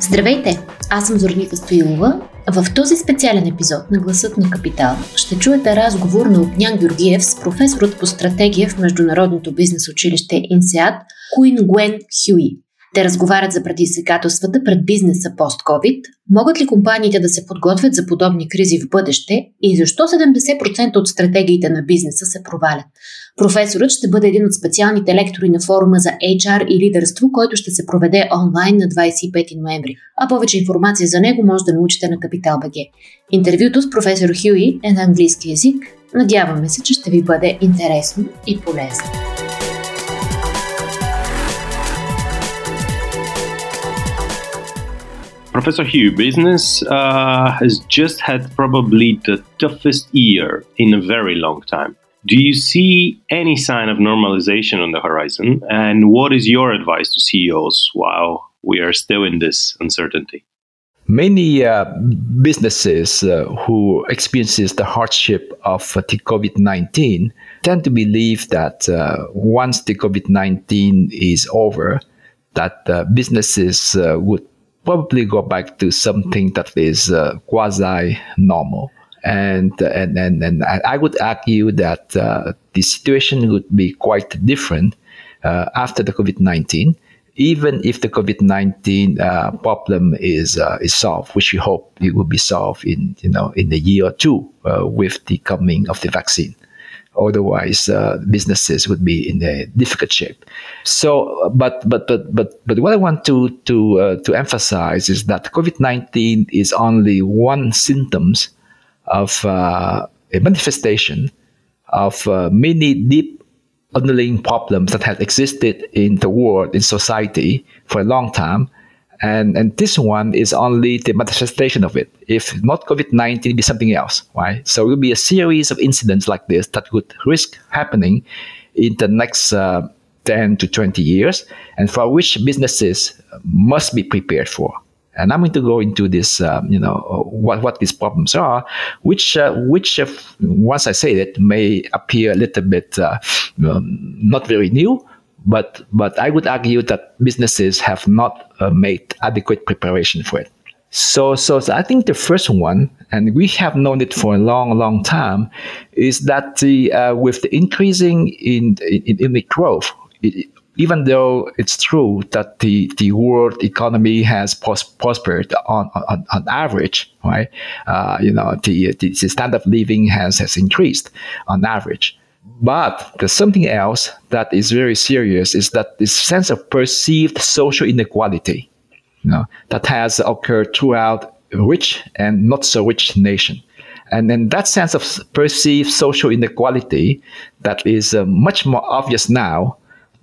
Здравейте! Аз съм Зорника Стоилова. В този специален епизод на Гласът на Капитал ще чуете разговор на Отнян Георгиев с професорът по стратегия в Международното бизнес училище ИНСЕАД Куин Гуен Хюи. Те разговарят за предизвикателствата пред бизнеса пост-COVID, могат ли компаниите да се подготвят за подобни кризи в бъдеще и защо 70% от стратегиите на бизнеса се провалят. Професорът ще бъде един от специалните лектори на форума за HR и лидерство, който ще се проведе онлайн на 25 ноември. А повече информация за него може да научите на Капитал БГ. Интервюто с професор Хюи е на английски язик. Надяваме се, че ще ви бъде интересно и полезно. Professor Hugh, business uh, has just had probably the toughest year in a very long time. Do you see any sign of normalization on the horizon? And what is your advice to CEOs while we are still in this uncertainty? Many uh, businesses uh, who experiences the hardship of uh, the COVID-19 tend to believe that uh, once the COVID-19 is over, that uh, businesses uh, would probably go back to something that is uh, quasi normal. And, and, and, and I would argue that uh, the situation would be quite different uh, after the COVID 19, even if the COVID 19 uh, problem is, uh, is solved, which we hope it will be solved in, you know, in a year or two uh, with the coming of the vaccine. Otherwise, uh, businesses would be in a difficult shape. So, but but but but but what I want to to uh, to emphasize is that COVID nineteen is only one symptoms of uh, a manifestation of uh, many deep underlying problems that have existed in the world in society for a long time and and this one is only the manifestation of it. If not COVID nineteen, be something else, right? So it will be a series of incidents like this that could risk happening in the next uh, ten to twenty years, and for which businesses must be prepared for. And I'm going to go into this, um, you know, what, what these problems are, which, uh, which once I say it, may appear a little bit uh, um, not very new, but but I would argue that businesses have not uh, made adequate preparation for it. So, so, so I think the first one, and we have known it for a long, long time, is that the uh, with the increasing in in, in the growth, it, even though it's true that the, the world economy has pros- prospered on, on, on average, right? Uh, you know, the, the standard of living has, has increased on average. But there's something else that is very serious is that this sense of perceived social inequality you know, that has occurred throughout rich and not so rich nation. And then that sense of perceived social inequality that is uh, much more obvious now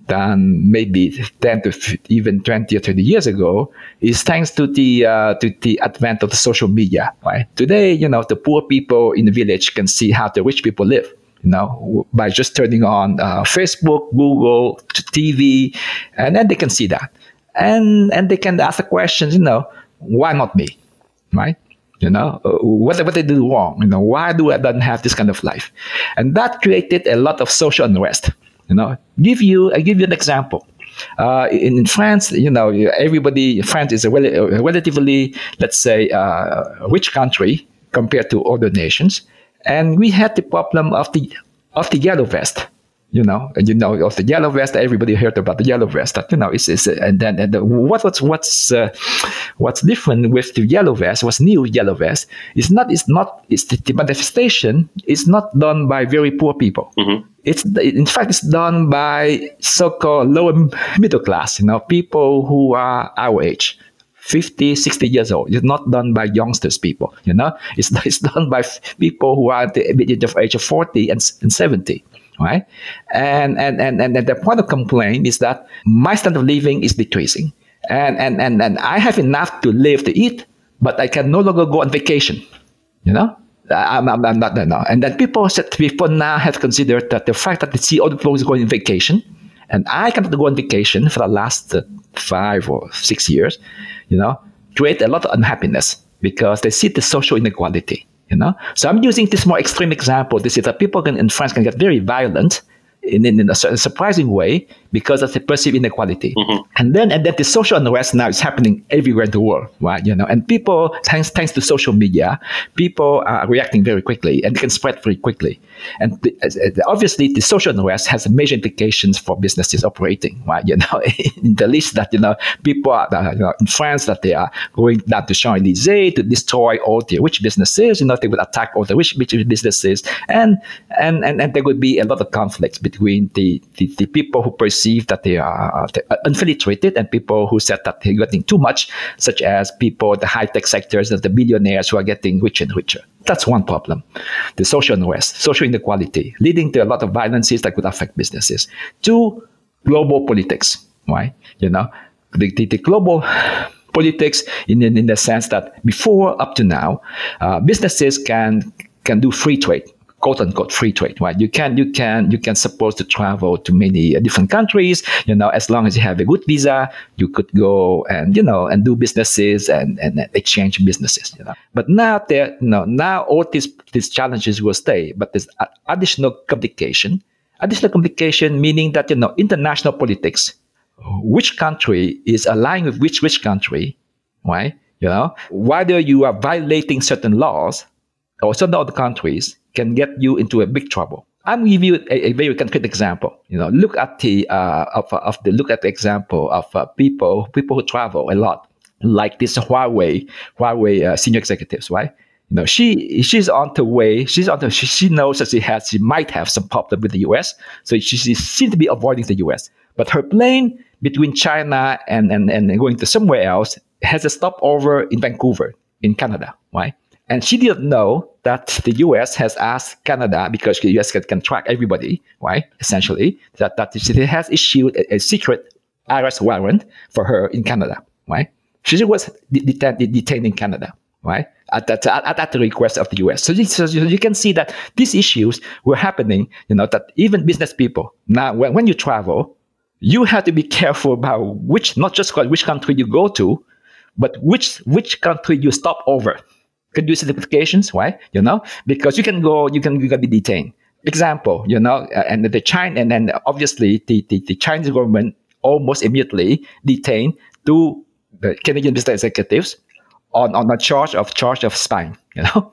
than maybe 10 to even 20 or 30 years ago is thanks to the uh, to the advent of the social media right today you know the poor people in the village can see how the rich people live you know, by just turning on uh, Facebook, Google, TV, and then they can see that, and and they can ask the questions, you know, why not me, right? You know, uh, what what they do wrong? You know, why do I don't have this kind of life? And that created a lot of social unrest. You know, give you I give you an example. Uh, in, in, France, you know, everybody, France is a, rel- a relatively, let's say, uh, rich country compared to other nations and we had the problem of the of the yellow vest you know, and you know of the yellow vest. Everybody heard about the yellow vest. You know, is is and then and the, what what's what's uh, what's different with the yellow vest? What's new yellow vest? It's not. It's not. It's the, the manifestation is not done by very poor people. Mm-hmm. It's in fact it's done by so-called lower middle class. You know, people who are our age. 50, 60 years old. It's not done by youngsters people, you know. It's, it's done by people who are at the age of 40 and, and 70 right? And, and, and, and the point of complaint is that my standard of living is decreasing. And, and, and, and I have enough to live to eat, but I can no longer go on vacation, you know? I'm, I'm, I'm not, no. And then people said, people now have considered that the fact that they see other people going on vacation, and I cannot go on vacation for the last five or six years, you know, create a lot of unhappiness because they see the social inequality, you know. So I'm using this more extreme example to see that people can, in France can get very violent in, in, in a surprising way because of the perceived inequality. Mm-hmm. And then and then the social unrest now is happening everywhere in the world, right? You know, and people thanks thanks to social media, people are reacting very quickly and they can spread very quickly. And the, obviously, the social unrest has major implications for businesses operating, right? You know, in the list that you know people are you know, in France that they are going down to Champs Elysees to destroy all the rich businesses. You know, they will attack all the rich businesses, and and and, and there would be a lot of conflicts between the, the, the people who perceive that they are unfairly treated and people who said that they're getting too much, such as people, the high tech sectors, the billionaires who are getting richer and richer. That's one problem. The social unrest, social inequality, leading to a lot of violences that could affect businesses. Two, global politics, right? You know, the, the, the global politics in, in, in the sense that before up to now, uh, businesses can can do free trade quote unquote free trade, right? You can you can you can supposed to travel to many uh, different countries. You know, as long as you have a good visa, you could go and you know and do businesses and, and exchange businesses. You know, but now there you know now all these these challenges will stay, but there's additional complication. Additional complication meaning that you know international politics, which country is aligning with which which country, right? You know, whether you are violating certain laws or certain other countries can get you into a big trouble. I'm give you a, a, very concrete example. You know, look at the uh, of, of the look at the example of uh, people people who travel a lot, like this Huawei Huawei uh, senior executives, right? You know, she she's on the way. She's on the. She, she knows that she has she might have some problem with the U.S. So she, she seems to be avoiding the U.S. But her plane between China and and, and going to somewhere else has a stopover in Vancouver in Canada, right? And she didn't know that the US has asked Canada, because the US can, can track everybody, right? Essentially, that, that it has issued a, a, secret arrest warrant for her in Canada, right? She was detained, detained in Canada, right? At, at, at the request of the US. So, so you can see that these issues were happening, you know, that even business people, now when, when you travel, you have to be careful about which, not just which country you go to, but which, which country you stop over do certifications. Why? You know, because you can go, you can, you can be detained. Example, you know, uh, and the China, and then obviously the, the, the Chinese government almost immediately detained two Canadian business executives on, on a charge of charge of spying. You know,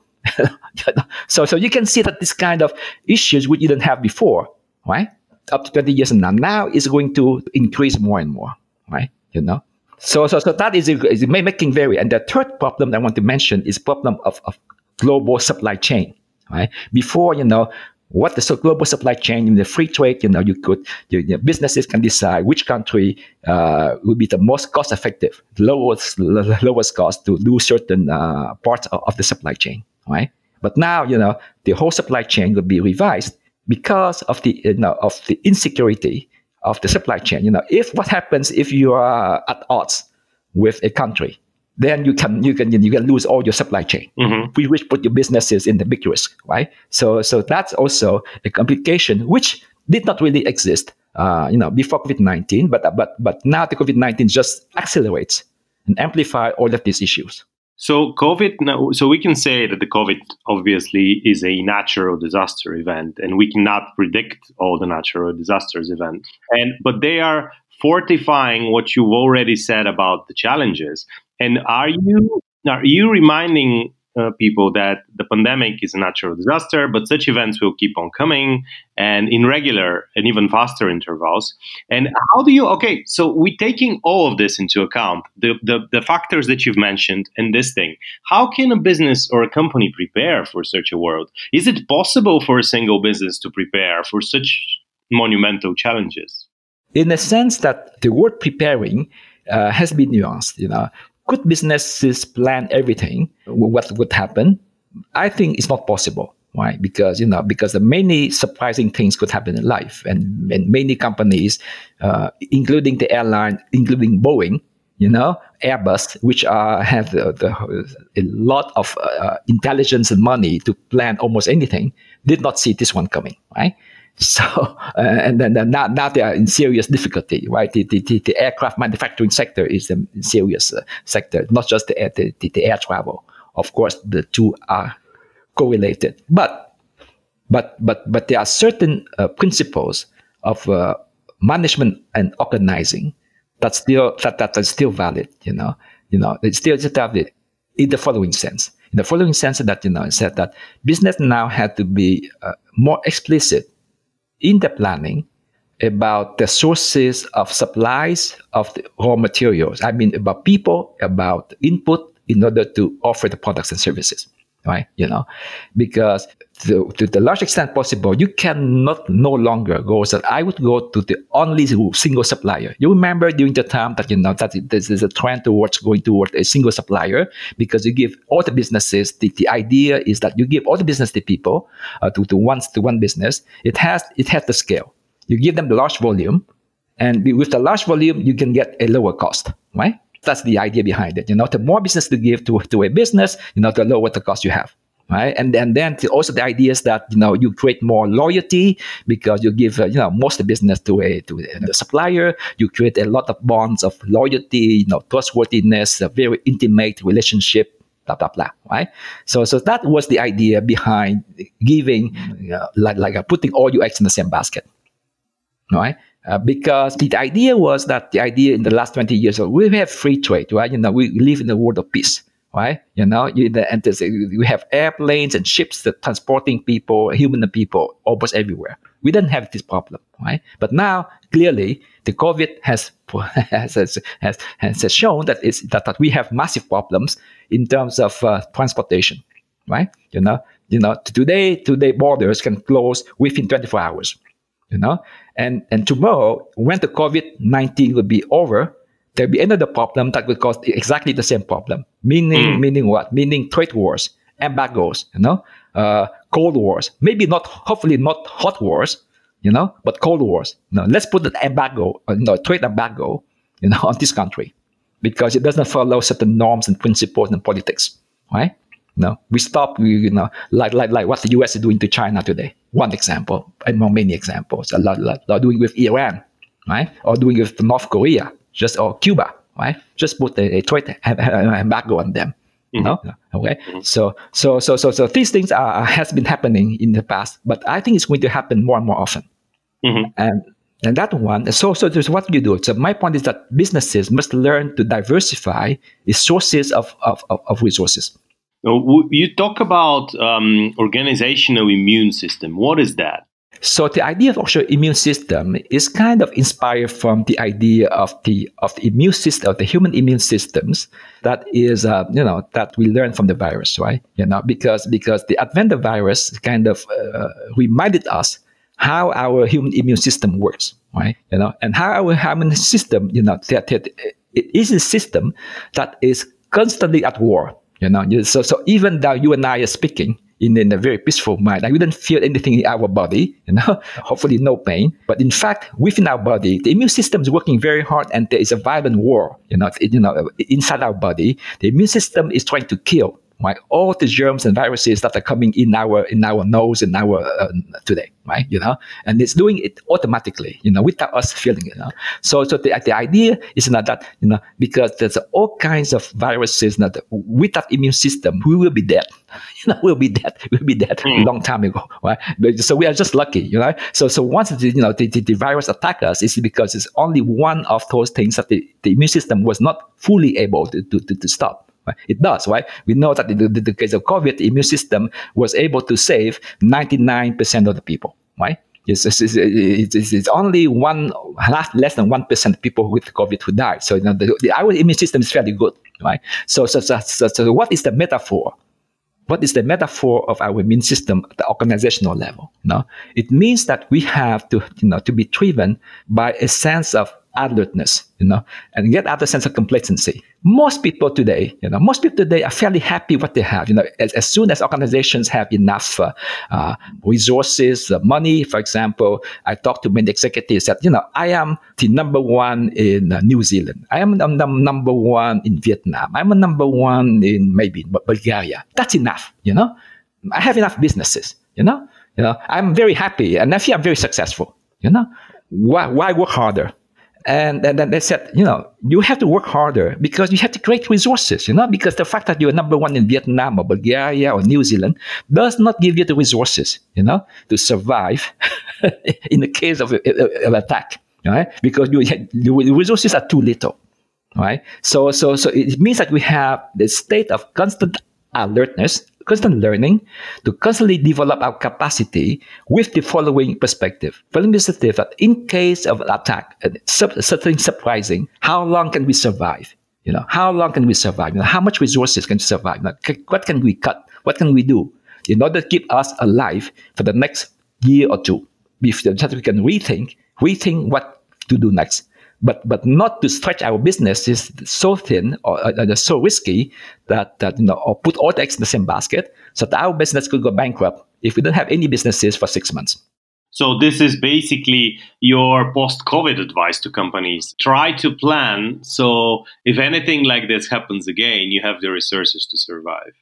so so you can see that this kind of issues we didn't have before, right? Up to twenty years now, now is going to increase more and more, right? You know, so, so, so that is, is making vary. And the third problem I want to mention is problem of, of global supply chain. Right? Before, you know, what the so global supply chain in the free trade, you know, you could, you, businesses can decide which country uh, would be the most cost effective, lowest, lowest cost to do certain uh, parts of, of the supply chain, right? But now, you know, the whole supply chain will be revised because of the, you know, of the insecurity of the supply chain. You know, if what happens if you are at odds with a country, then you can you can you can lose all your supply chain, mm-hmm. which put your businesses in the big risk, right? So so that's also a complication which did not really exist, uh, you know, before COVID nineteen, but but but now the COVID nineteen just accelerates and amplify all of these issues. So COVID, so we can say that the COVID obviously is a natural disaster event, and we cannot predict all the natural disasters event. And but they are fortifying what you've already said about the challenges. And are you are you reminding uh, people that the pandemic is a natural disaster, but such events will keep on coming and in regular and even faster intervals. And how do you, okay, so we're taking all of this into account, the, the, the factors that you've mentioned and this thing, how can a business or a company prepare for such a world? Is it possible for a single business to prepare for such monumental challenges? In the sense that the word preparing uh, has been nuanced, you know could businesses plan everything? What would happen? I think it's not possible. Why? Because you know, because many surprising things could happen in life, and, and many companies, uh, including the airline, including Boeing, you know, Airbus, which are have the, the, a lot of uh, intelligence and money to plan almost anything, did not see this one coming. Right? So, uh, and then, now, now they are in serious difficulty, right? The, the, the, aircraft manufacturing sector is a serious uh, sector, not just the air, the, the, air travel. Of course, the two are correlated, but but but but there are certain uh, principles of uh, management and organizing, that's still that that is still valid. You know, you know, it's still valid in the following sense. In the following sense that you know, it said that business now had to be uh, more explicit in the planning about the sources of supplies of the raw materials. I mean, about people, about input in order to offer the products and services right? You know, because to, to the large extent possible, you cannot no longer go. So I would go to the only single supplier. You remember during the time that you know that this is a trend towards going towards a single supplier because you give all the businesses. The, the idea is that you give all the business to people uh, to to one to one business. It has it has the scale. You give them the large volume, and with the large volume, you can get a lower cost, right? That's the idea behind it. You know, the more business to give to, to a business, you know, the lower the cost you have. Right. And, and then also the idea is that, you know, you create more loyalty because you give, uh, you know, most of the business to a, to the supplier. You create a lot of bonds of loyalty, you know, trustworthiness, a very intimate relationship blah blah blah right so so that was the idea behind giving uh, like like uh, putting all your eggs in the same basket right uh, because the idea was that the idea in the last 20 years, we have free trade, right? You know, we live in a world of peace, right? You know, you, the, and we have airplanes and ships that transporting people, human people, almost everywhere. We don't have this problem, right? But now, clearly, the COVID has has, has, has, shown that, it's, that, that we have massive problems in terms of uh, transportation, right? You know, you know, today, today borders can close within 24 hours you know? And and tomorrow when the covid-19 will be over there'll be another problem that will cause exactly the same problem. Meaning mm. meaning what? Meaning trade wars embargoes you know? Uh, cold wars. Maybe not hopefully not hot wars you know? But cold wars. Know, let's put an embargo uh, know, trade embargo you know on this country. Because it doesn't follow certain norms and principles and politics right no, we stop. You know, like like like what the U.S. is doing to China today. One example, and more many examples. A lot, lot, lot doing with Iran, right? Or doing with North Korea, just or Cuba, right? Just put a, a trade embargo on them. Mm-hmm. No? Okay. Mm-hmm. So so so so so these things are has been happening in the past, but I think it's going to happen more and more often. Mm-hmm. And and that one, so so there's what you do. So my point is that businesses must learn to diversify the sources of, of, of, of resources. You talk about um, organizational immune system. What is that? So the idea of also immune system is kind of inspired from the idea of the of the immune system of the human immune systems that is uh, you know that we learn from the virus, right? You know because because the advent of virus kind of uh, reminded us how our human immune system works, right? You know, and how our human system, you know, that, that it is a system that is constantly at war you know, so so even though you and I are speaking in, in a very peaceful mind, like we don't feel anything in our body, you know, hopefully no pain. But in fact, within our body, the immune system is working very hard, and there is a violent war, you know, you know, inside our body. The immune system is trying to kill right? All the germs and viruses that are coming in our in our nose in our uh, today, right? You know, and it's doing it automatically, you know, without us feeling it. You know? So, so the, the idea is not that you know because there's all kinds of viruses that without immune system we will be dead. You know, we'll be dead. We'll be dead mm. a long time ago, right? But, So we are just lucky, you know. So so once the, you know the, the, the virus attack us, it's because it's only one of those things that the, the immune system was not fully able to, to, to, to stop. It does, right? We know that in the, the, case of COVID, the immune system was able to save 99% of the people, right? It's, it's, it's, it's, only one less than one percent people with COVID who died. So you know, the, the, our immune system is fairly good, right? So, so, so, so, so, what is the metaphor? What is the metaphor of our immune system at the organizational level? You know? It means that we have to, you know, to be driven by a sense of alertness, you know, and get out a sense of complacency. Most people today, you know, most people today are fairly happy what they have. You know, as, as soon as organizations have enough uh, uh, resources, uh, money, for example, I talked to many executives that, you know, I am the number one in uh, New Zealand. I am the number one in Vietnam. I'm a number one in maybe Bulgaria. That's enough, you know. I have enough businesses, you know. You know, I'm very happy and I feel I'm very successful, you know. Why, why work harder? And, then they said, you know, you have to work harder because you have to create resources, you know, because the fact that you're number one in Vietnam or Bulgaria or New Zealand does not give you the resources, you know, to survive in the case of, an attack, right? Because you, the resources are too little, right? So, so, so it means that we have the state of constant alertness, constant learning to constantly develop our capacity with the following perspective. Following perspective that in case of an attack, something surprising, how long can we survive? You know, how long can we survive? You know, how much resources can survive? You know, what can we cut? What can we do in order to keep us alive for the next year or two? That we can rethink, rethink what to do next but but not to stretch our business is so thin or uh, so risky that that you know or put all the eggs in the same basket so that our business could go bankrupt if we don't have any businesses for six months. So this is basically your post-COVID advice to companies. Try to plan so if anything like this happens again, you have the resources to survive.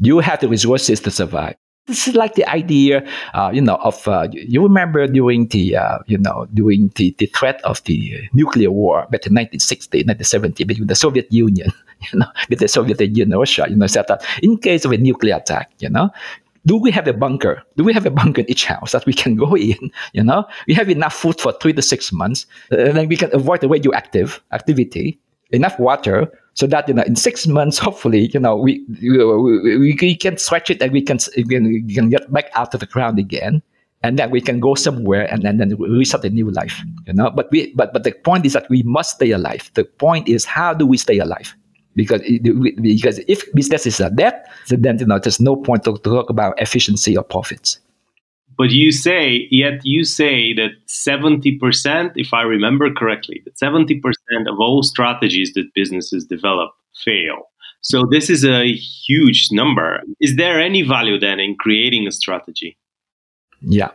You have the resources to survive. This is like the idea, uh, you know, of uh, you remember during the, uh, you know, during the, the threat of the nuclear war back in 1960, 1970 between the Soviet Union, you know, with the Soviet Union and Russia, you know, said that in case of a nuclear attack, you know, do we have a bunker? Do we have a bunker in each house that we can go in? You know, we have enough food for three to six months, and then we can avoid the radioactive activity, enough water so that you know in six months hopefully you know we we, we, can stretch it and we can, we can get back out of the ground again. And then we can go somewhere and then, then restart a new life you know. But we but but the point is that we must stay alive. The point is how do we stay alive? Because because if businesses are dead then you know there's no point to talk about efficiency or profits but you say, yet you say that 70%, if I remember correctly, that 70% of all strategies that businesses develop fail. So this is a huge number. Is there any value then in creating a strategy? Yeah.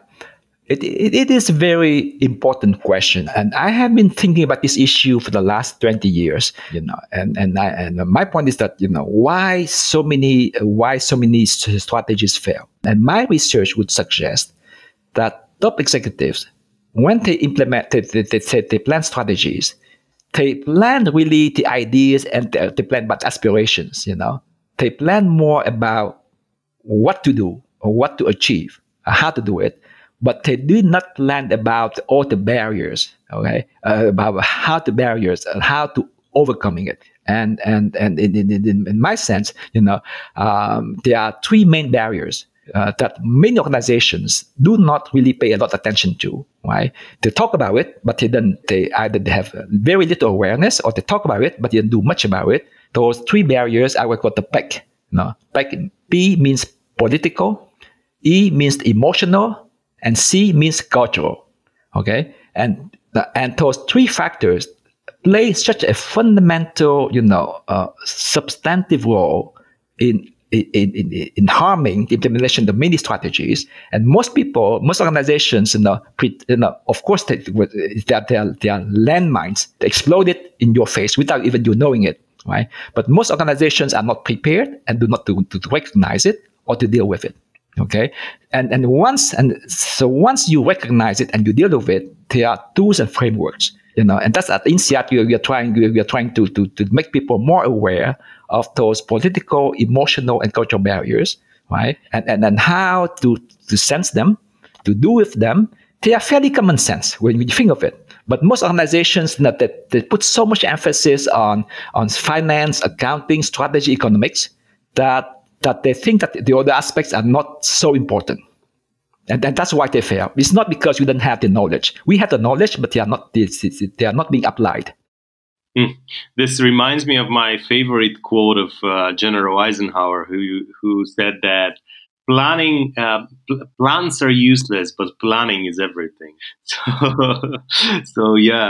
It, it, it is a very important question, and I have been thinking about this issue for the last twenty years. You know, and and I, and my point is that you know why so many why so many strategies fail, and my research would suggest that top executives, when they implement the, they, they plan strategies, they plan really the ideas and they, they plan about aspirations. You know, they plan more about what to do or what to achieve, or how to do it but they do not plan about all the barriers, okay, uh, about how the barriers and how to overcoming it. And and and in, in, in my sense, you know, um, there are three main barriers uh, that many organizations do not really pay a lot of attention to. Right? They talk about it, but they don't. They either they have very little awareness, or they talk about it, but they don't do much about it. Those three barriers I would call the PEC. No, PEC. P means political, E means emotional, and C means cultural. Okay, and and those three factors play such a fundamental, you know, uh, substantive role in in, in, in harming the implementation of many strategies. And most people, most organizations, you know, pre, you know of course, they, they, are, they, are, they are landmines. They explode it in your face without even you knowing it, right? But most organizations are not prepared and do not to, to recognize it or to deal with it. Okay, and and once and so once you recognize it and you deal with it, there are tools and frameworks. You know, and that's at INSEAD we, we are trying we are trying to, to to make people more aware of those political, emotional, and cultural barriers, right? And and and how to to sense them, to do with them. They are fairly common sense when you think of it. But most organizations that, that they put so much emphasis on on finance, accounting, strategy, economics that that they think that the other aspects are not so important. And, that's why they fail. It's not because we don't have the knowledge. We have the knowledge, but they are not they are not being applied. Mm. This reminds me of my favorite quote of uh, General Eisenhower, who who said that planning uh, pl- plans are useless, but planning is everything. So, so yeah,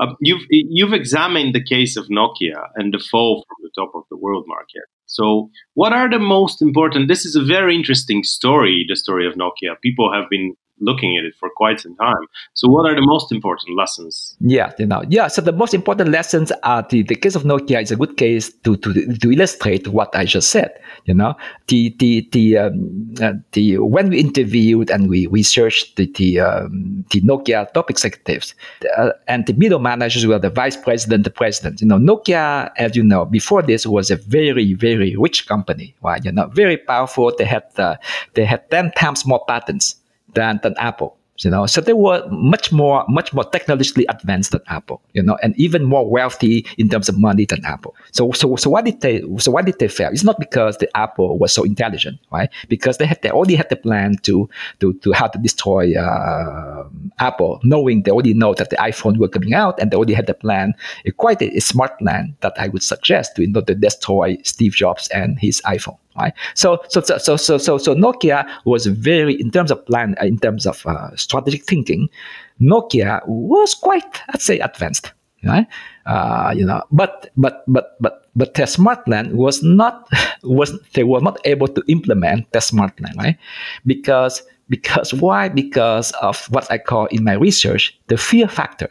uh, you've you've examined the case of Nokia and the fall from the top of the world market. So, what are the most important? This is a very interesting story, the story of Nokia. People have been looking at it for quite some time. So, what are the most important lessons? Yeah, you know, yeah. So the most important lessons are the, the case of Nokia is a good case to, to to illustrate what I just said. You know, the the the um, uh, the when we interviewed and we researched the the, um, the Nokia top executives uh, and the middle managers were the vice president, the president. You know, Nokia, as you know, before this was a very very rich company. Right? You know, very powerful. They had uh, they had ten times more patents than, than Apple. you know. So they were much more, much more technologically advanced than Apple, you know, and even more wealthy in terms of money than Apple. So, so, so why did they, so why did they fail? It's not because the Apple was so intelligent, right? Because they had, they already had the plan to, to, to how to destroy uh, Apple, knowing they already know that the iPhone were coming out, and they already had the plan, quite a, a smart plan that I would suggest to, you know, to destroy Steve Jobs and his iPhone right? So, so, so, so, so, so, Nokia was very, in terms of plan, in terms of uh, strategic thinking, Nokia was quite, I'd say, advanced, right? Uh, you know, but, but, but, but, but their smart plan was not, was they were not able to implement the smart plan, right? Because, because why? Because of what I call in my research the fear factor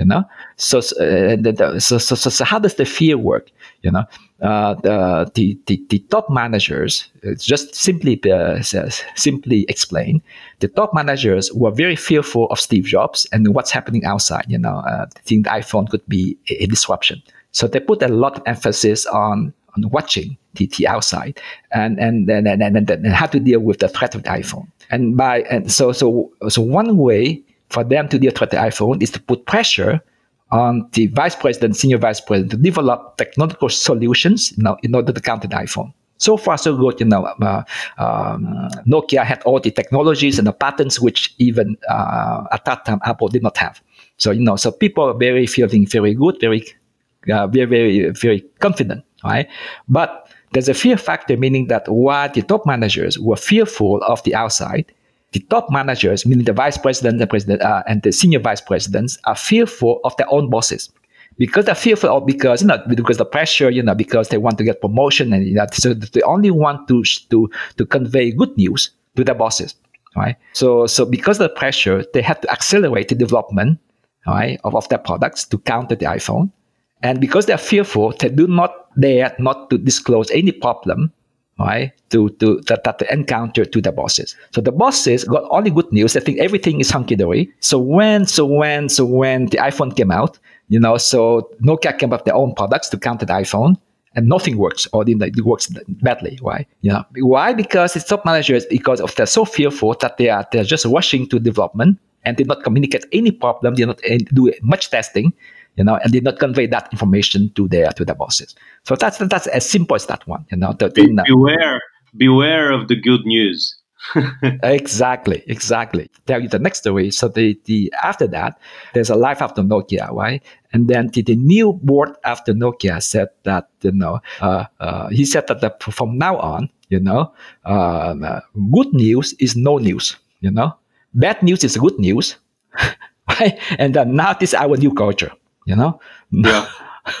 you know so uh, so, so, so, so how does the fear work you know uh, the, the, the, top managers just simply uh, simply explain. The top managers were very fearful of steve jobs and what's happening outside you know uh, think the iphone could be a, a disruption. So they put a lot of emphasis on on watching the, the outside and and, and, and, and, and how to deal with the threat of the iphone. And by and so so so one way for them to deal with the iPhone is to put pressure on the vice president, senior vice president, to develop technological solutions you know, in order to counter the iPhone. So far, so good. You know, uh, um, Nokia had all the technologies and the patents which even uh, at that time Apple did not have. So you know, so people are very feeling very good, very, uh, very, very, very confident, right? But there's a fear factor, meaning that while the top managers were fearful of the outside, the top managers, meaning the vice president, the president, uh, and the senior vice presidents, are fearful of their own bosses because they're fearful of because you know because the pressure, you know, because they want to get promotion, and you know, so they only want to to to convey good news to their bosses, right? So so because of the pressure, they have to accelerate the development, right, of, of their products to counter the iPhone, and because they're fearful, they do not dare not to disclose any problem right? To to that, that encounter to the bosses. So the bosses got only good news. I think everything is hunky dory. So when so when so when the iPhone came out, you know, so Nokia came up their own products to counter the iPhone. And nothing works, or it works badly. Why? You know, why? Because it's top managers because of they're so fearful that they are they're just rushing to development and did not communicate any problem. They did not eh, do much testing, you know, and did not convey that information to their to the bosses. So that's that's as simple as that one, you know. The, Be, beware, beware of the good news. exactly, exactly. Tell you the next story. So the, the after that, there's a life after Nokia, right? And then the, the new board after Nokia said that you know uh, uh, he said that the, from now on, you know, um, uh, good news is no news. You know, bad news is good news, right? And now this is our new culture you know? Yeah.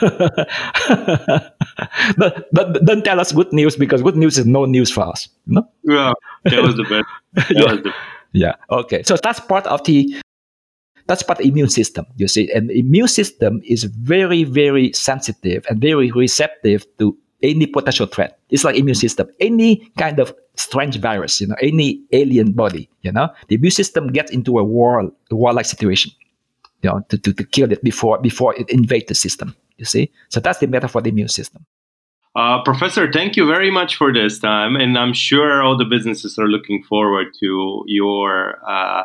but, but don't tell us good news because good news is no news for us. Know? Yeah, that was the best. That yeah. The... yeah. Okay. So that's part of the that's part of the immune system. You see, and the immune system is very, very sensitive and very receptive to any potential threat. It's like immune system. Any kind of strange virus, you know, any alien body, you know, the immune system gets into a war, a warlike situation you know, to, to, to kill it before before it invade the system. You see, so that's the metaphor for the immune system. Uh, Professor, thank you very much for this time, and I'm sure all the businesses are looking forward to your uh,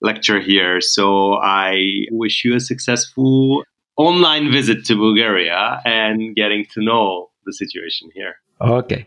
lecture here. So I wish you a successful online visit to Bulgaria and getting to know the situation here. Okay.